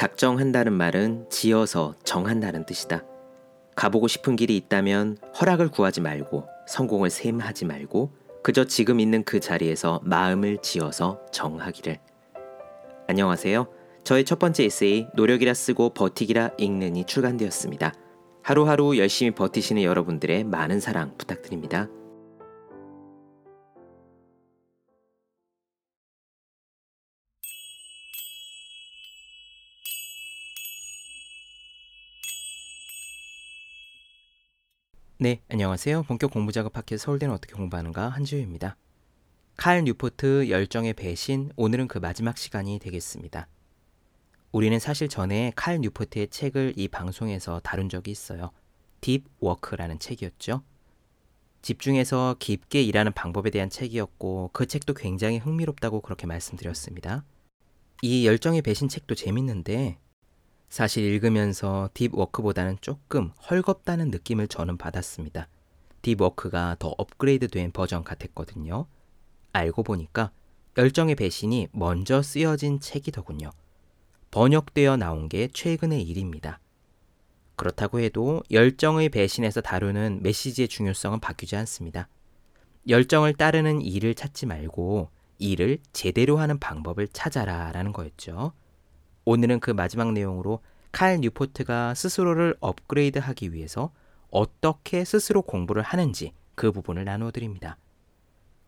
작정한다는 말은 지어서 정한다는 뜻이다. 가보고 싶은 길이 있다면 허락을 구하지 말고 성공을 셈하지 말고 그저 지금 있는 그 자리에서 마음을 지어서 정하기를. 안녕하세요. 저의 첫 번째 에세이 노력이라 쓰고 버티기라 읽는이 출간되었습니다. 하루하루 열심히 버티시는 여러분들의 많은 사랑 부탁드립니다. 네, 안녕하세요. 본격 공부 작업 학회 서울대는 어떻게 공부하는가 한지우입니다. 칼 뉴포트 열정의 배신 오늘은 그 마지막 시간이 되겠습니다. 우리는 사실 전에 칼 뉴포트의 책을 이 방송에서 다룬 적이 있어요. Deep Work라는 책이었죠. 집중해서 깊게 일하는 방법에 대한 책이었고 그 책도 굉장히 흥미롭다고 그렇게 말씀드렸습니다. 이 열정의 배신 책도 재밌는데 사실 읽으면서 딥워크보다는 조금 헐겁다는 느낌을 저는 받았습니다. 딥워크가 더 업그레이드 된 버전 같았거든요. 알고 보니까 열정의 배신이 먼저 쓰여진 책이더군요. 번역되어 나온 게 최근의 일입니다. 그렇다고 해도 열정의 배신에서 다루는 메시지의 중요성은 바뀌지 않습니다. 열정을 따르는 일을 찾지 말고 일을 제대로 하는 방법을 찾아라 라는 거였죠. 오늘은 그 마지막 내용으로 칼 뉴포트가 스스로를 업그레이드 하기 위해서 어떻게 스스로 공부를 하는지 그 부분을 나누어 드립니다.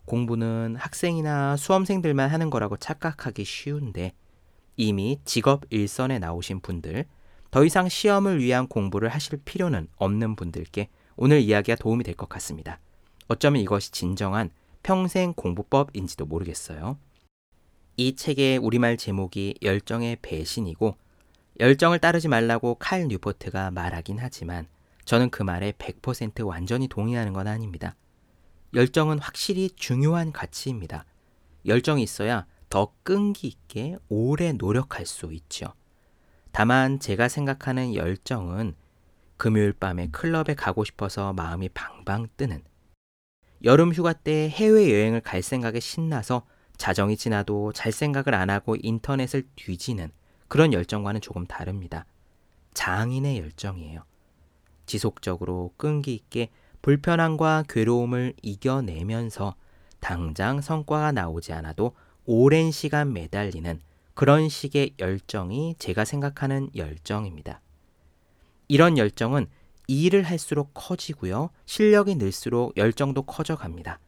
공부는 학생이나 수험생들만 하는 거라고 착각하기 쉬운데 이미 직업 일선에 나오신 분들, 더 이상 시험을 위한 공부를 하실 필요는 없는 분들께 오늘 이야기가 도움이 될 것 같습니다. 어쩌면 이것이 진정한 평생 공부법인지도 모르겠어요. 이 책의 우리말 제목이 열정의 배신이고 열정을 따르지 말라고 칼 뉴포트가 말하긴 하지만 저는 그 말에 100% 완전히 동의하는 건 아닙니다. 열정은 확실히 중요한 가치입니다. 열정이 있어야 더 끈기 있게 오래 노력할 수 있죠. 다만 제가 생각하는 열정은 금요일 밤에 클럽에 가고 싶어서 마음이 방방 뜨는 여름 휴가 때 해외여행을 갈 생각에 신나서 자정이 지나도 잘 생각을 안 하고 인터넷을 뒤지는 그런 열정과는 조금 다릅니다. 장인의 열정이에요. 지속적으로 끈기 있게 불편함과 괴로움을 이겨내면서 당장 성과가 나오지 않아도 오랜 시간 매달리는 그런 식의 열정이 제가 생각하는 열정입니다. 이런 열정은 일을 할수록 커지고요. 실력이 늘수록 열정도 커져 갑니다.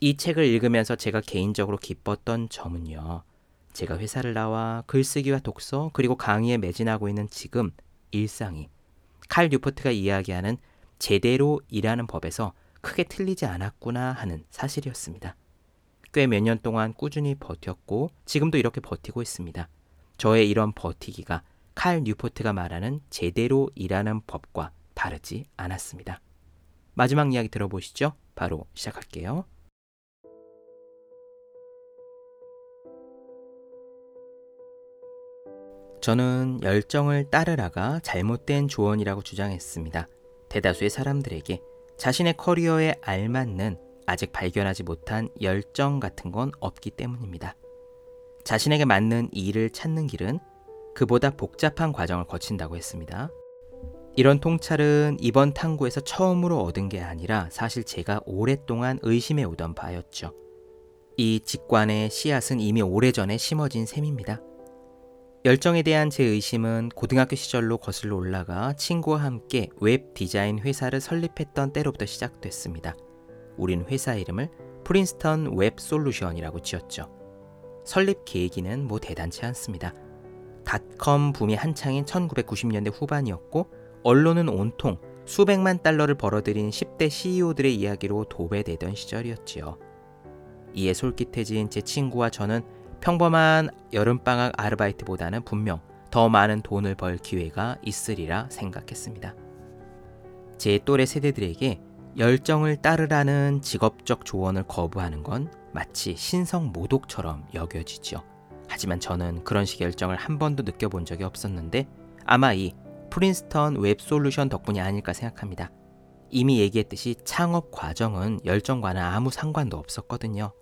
이 책을 읽으면서 제가 개인적으로 기뻤던 점은요. 제가 회사를 나와 글쓰기와 독서 그리고 강의에 매진하고 있는 지금 일상이 칼 뉴포트가 이야기하는 제대로 일하는 법에서 크게 틀리지 않았구나 하는 사실이었습니다. 꽤 몇 년 동안 꾸준히 버텼고 지금도 이렇게 버티고 있습니다. 저의 이런 버티기가 칼 뉴포트가 말하는 제대로 일하는 법과 다르지 않았습니다. 마지막 이야기 들어보시죠. 바로 시작할게요. 저는 열정을 따르라가 잘못된 조언이라고 주장했습니다. 대다수의 사람들에게 자신의 커리어에 알맞는 아직 발견하지 못한 열정 같은 건 없기 때문입니다. 자신에게 맞는 일을 찾는 길은 그보다 복잡한 과정을 거친다고 했습니다. 이런 통찰은 이번 탐구에서 처음으로 얻은 게 아니라 사실 제가 오랫동안 의심해 오던 바였죠. 이 직관의 씨앗은 이미 오래전에 심어진 셈입니다. 열정에 대한 제 의심은 고등학교 시절로 거슬러 올라가 친구와 함께 웹 디자인 회사를 설립했던 때로부터 시작됐습니다. 우린 회사 이름을 프린스턴 웹 솔루션이라고 지었죠. 설립 계기는 뭐 대단치 않습니다. 닷컴 붐이 한창인 1990년대 후반이었고 언론은 온통 수백만 달러를 벌어들인 10대 CEO들의 이야기로 도배되던 시절이었지요. 이에 솔깃해진 제 친구와 저는 평범한 여름방학 아르바이트보다는 분명 더 많은 돈을 벌 기회가 있으리라 생각했습니다. 제 또래 세대들에게 열정을 따르라는 직업적 조언을 거부하는 건 마치 신성 모독처럼 여겨지죠. 하지만 저는 그런 식의 열정을 한 번도 느껴본 적이 없었는데 아마 이 프린스턴 웹 솔루션 덕분이 아닐까 생각합니다. 이미 얘기했듯이 창업 과정은 열정과는 아무 상관도 없었거든요.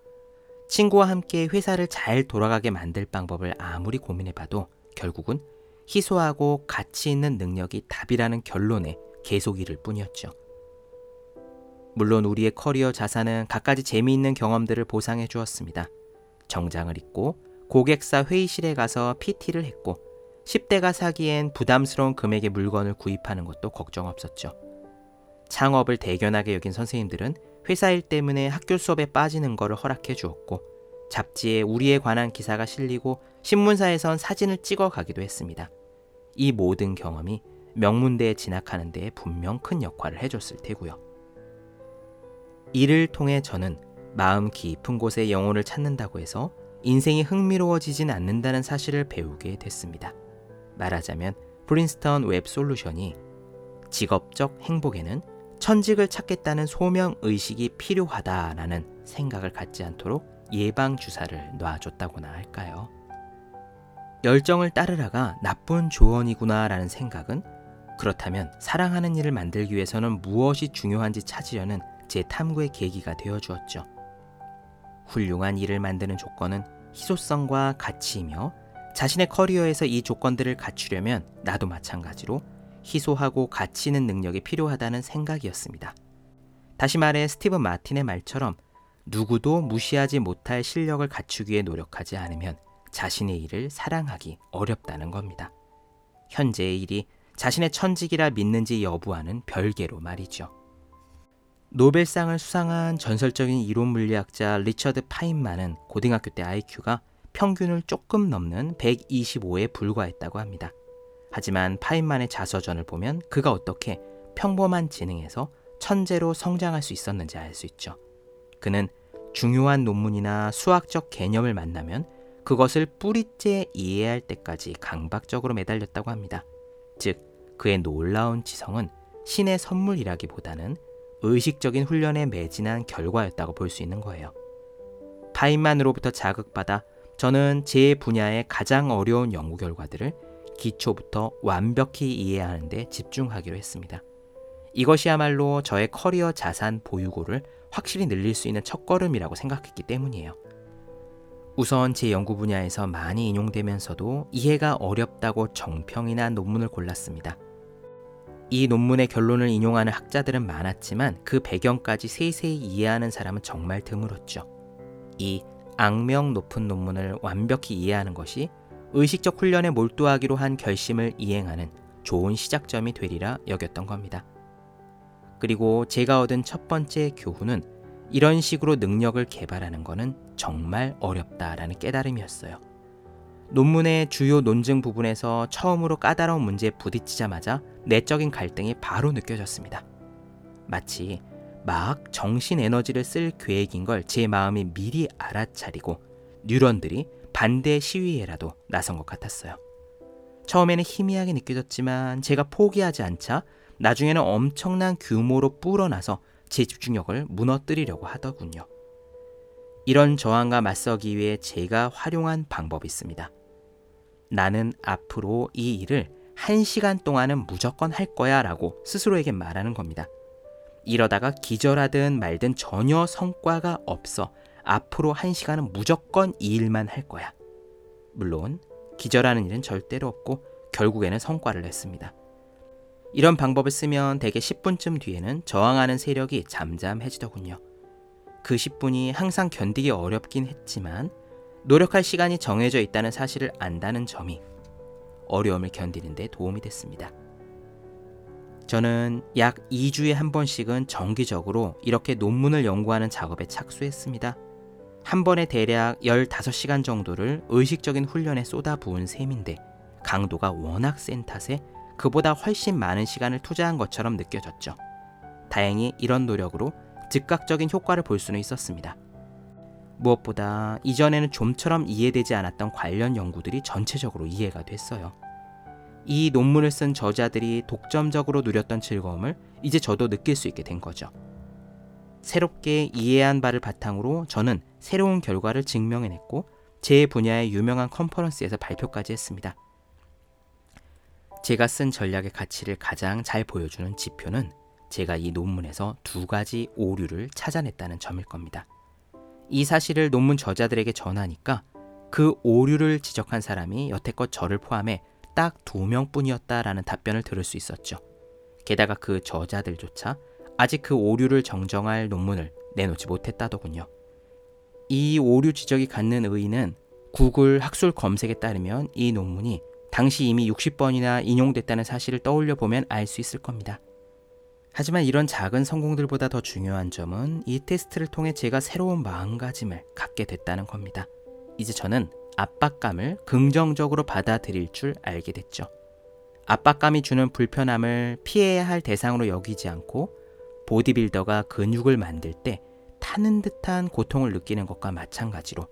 친구와 함께 회사를 잘 돌아가게 만들 방법을 아무리 고민해봐도 결국은 희소하고 가치 있는 능력이 답이라는 결론에 계속 이를 뿐이었죠. 물론 우리의 커리어 자산은 갖가지 재미있는 경험들을 보상해 주었습니다. 정장을 입고 고객사 회의실에 가서 PT를 했고 10대가 사기엔 부담스러운 금액의 물건을 구입하는 것도 걱정 없었죠. 창업을 대견하게 여긴 선생님들은 회사 일 때문에 학교 수업에 빠지는 것을 허락해 주었고 잡지에 우리에 관한 기사가 실리고 신문사에선 사진을 찍어 가기도 했습니다. 이 모든 경험이 명문대에 진학하는 데 분명 큰 역할을 해줬을 테고요. 이를 통해 저는 마음 깊은 곳에 영혼을 찾는다고 해서 인생이 흥미로워지진 않는다는 사실을 배우게 됐습니다. 말하자면 프린스턴 웹 솔루션이 직업적 행복에는 천직을 찾겠다는 소명 의식이 필요하다라는 생각을 갖지 않도록 예방 주사를 놔줬다고나 할까요? 열정을 따르라가 나쁜 조언이구나라는 생각은 그렇다면 사랑하는 일을 만들기 위해서는 무엇이 중요한지 찾으려는 제 탐구의 계기가 되어 주었죠. 훌륭한 일을 만드는 조건은 희소성과 가치이며 자신의 커리어에서 이 조건들을 갖추려면 나도 마찬가지로 희소하고 가치 있는 능력이 필요하다는 생각이었습니다. 다시 말해 스티브 마틴의 말처럼 누구도 무시하지 못할 실력을 갖추기 위해 노력하지 않으면 자신의 일을 사랑하기 어렵다는 겁니다. 현재의 일이 자신의 천직이라 믿는지 여부와는 별개로 말이죠. 노벨상을 수상한 전설적인 이론 물리학자 리처드 파인만은 고등학교 때 IQ가 평균을 조금 넘는 125에 불과했다고 합니다. 하지만 파인만의 자서전을 보면 그가 어떻게 평범한 지능에서 천재로 성장할 수 있었는지 알 수 있죠. 그는 중요한 논문이나 수학적 개념을 만나면 그것을 뿌리째 이해할 때까지 강박적으로 매달렸다고 합니다. 즉, 그의 놀라운 지성은 신의 선물이라기보다는 의식적인 훈련에 매진한 결과였다고 볼 수 있는 거예요. 파인만으로부터 자극받아 저는 제 분야의 가장 어려운 연구 결과들을 기초부터 완벽히 이해하는데 집중하기로 했습니다. 이것이야말로 저의 커리어 자산 보유고를 확실히 늘릴 수 있는 첫걸음이라고 생각했기 때문이에요. 우선 제 연구 분야에서 많이 인용되면서도 이해가 어렵다고 정평이 난 논문을 골랐습니다. 이 논문의 결론을 인용하는 학자들은 많았지만 그 배경까지 세세히 이해하는 사람은 정말 드물었죠. 이 악명 높은 논문을 완벽히 이해하는 것이 의식적 훈련에 몰두하기로 한 결심을 이행하는 좋은 시작점이 되리라 여겼던 겁니다. 그리고 제가 얻은 첫 번째 교훈은 이런 식으로 능력을 개발하는 것은 정말 어렵다라는 깨달음이었어요. 논문의 주요 논증 부분에서 처음으로 까다로운 문제에 부딪히자마자 내적인 갈등이 바로 느껴졌습니다. 마치 막 정신 에너지를 쓸 계획인 걸 제 마음이 미리 알아차리고 뉴런들이 반대 시위에라도 나선 것 같았어요. 처음에는 희미하게 느껴졌지만 제가 포기하지 않자 나중에는 엄청난 규모로 불어나서 제 집중력을 무너뜨리려고 하더군요. 이런 저항과 맞서기 위해 제가 활용한 방법이 있습니다. 나는 앞으로 이 일을 한 시간 동안은 무조건 할 거야 라고 스스로에게 말하는 겁니다. 이러다가 기절하든 말든 전혀 성과가 없어 앞으로 한 시간은 무조건 이 일만 할 거야. 물론 기절하는 일은 절대로 없고 결국에는 성과를 냈습니다. 이런 방법을 쓰면 대개 10분쯤 뒤에는 저항하는 세력이 잠잠해지더군요. 그 10분이 항상 견디기 어렵긴 했지만 노력할 시간이 정해져 있다는 사실을 안다는 점이 어려움을 견디는 데 도움이 됐습니다. 저는 약 2주에 한 번씩은 정기적으로 이렇게 논문을 연구하는 작업에 착수했습니다. 한 번에 대략 15시간 정도를 의식적인 훈련에 쏟아부은 셈인데 강도가 워낙 센 탓에 그보다 훨씬 많은 시간을 투자한 것처럼 느껴졌죠. 다행히 이런 노력으로 즉각적인 효과를 볼 수는 있었습니다. 무엇보다 이전에는 좀처럼 이해되지 않았던 관련 연구들이 전체적으로 이해가 됐어요. 이 논문을 쓴 저자들이 독점적으로 누렸던 즐거움을 이제 저도 느낄 수 있게 된 거죠. 새롭게 이해한 바를 바탕으로 저는 새로운 결과를 증명해냈고 제 분야의 유명한 컨퍼런스에서 발표까지 했습니다. 제가 쓴 전략의 가치를 가장 잘 보여주는 지표는 제가 이 논문에서 두 가지 오류를 찾아냈다는 점일 겁니다. 이 사실을 논문 저자들에게 전하니까 그 오류를 지적한 사람이 여태껏 저를 포함해 딱 두 명뿐이었다라는 답변을 들을 수 있었죠. 게다가 그 저자들조차 아직 그 오류를 정정할 논문을 내놓지 못했다더군요. 이 오류 지적이 갖는 의의는 구글 학술 검색에 따르면 이 논문이 당시 이미 60번이나 인용됐다는 사실을 떠올려 보면 알 수 있을 겁니다. 하지만 이런 작은 성공들보다 더 중요한 점은 이 테스트를 통해 제가 새로운 마음가짐을 갖게 됐다는 겁니다. 이제 저는 압박감을 긍정적으로 받아들일 줄 알게 됐죠. 압박감이 주는 불편함을 피해야 할 대상으로 여기지 않고 보디빌더가 근육을 만들 때 타는 듯한 고통을 느끼는 것과 마찬가지로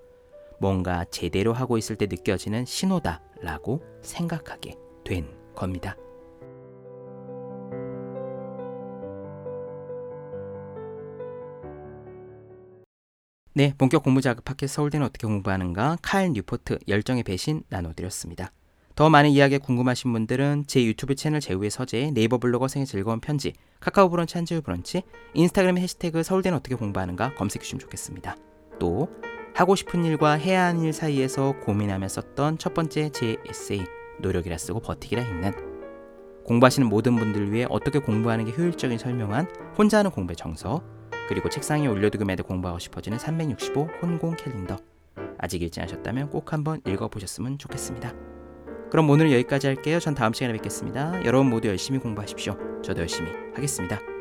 뭔가 제대로 하고 있을 때 느껴지는 신호다라고 생각하게 된 겁니다. 네, 본격 공부 자극 팟캐스트 서울대는 어떻게 공부하는가 칼 뉴포트 열정의 배신 나눠드렸습니다. 더 많은 이야기에 궁금하신 분들은 제 유튜브 채널 제우의 서재, 네이버 블로거 생의 즐거운 편지, 카카오 브런치 한지우 브런치, 인스타그램 해시태그 서울대는 어떻게 공부하는가 검색해 주시면 좋겠습니다. 또 하고 싶은 일과 해야 하는 일 사이에서 고민하며 썼던 첫 번째 제 에세이 노력이라 쓰고 버티기라 읽는 공부하시는 모든 분들을 위해 어떻게 공부하는 게 효율적인 설명한 혼자 하는 공부의 정서 그리고 책상에 올려두고 매일 공부하고 싶어지는 365 혼공 캘린더 아직 읽지 않으셨다면 꼭 한번 읽어보셨으면 좋겠습니다. 그럼 오늘 여기까지 할게요. 전 다음 시간에 뵙겠습니다. 여러분 모두 열심히 공부하십시오. 저도 열심히 하겠습니다.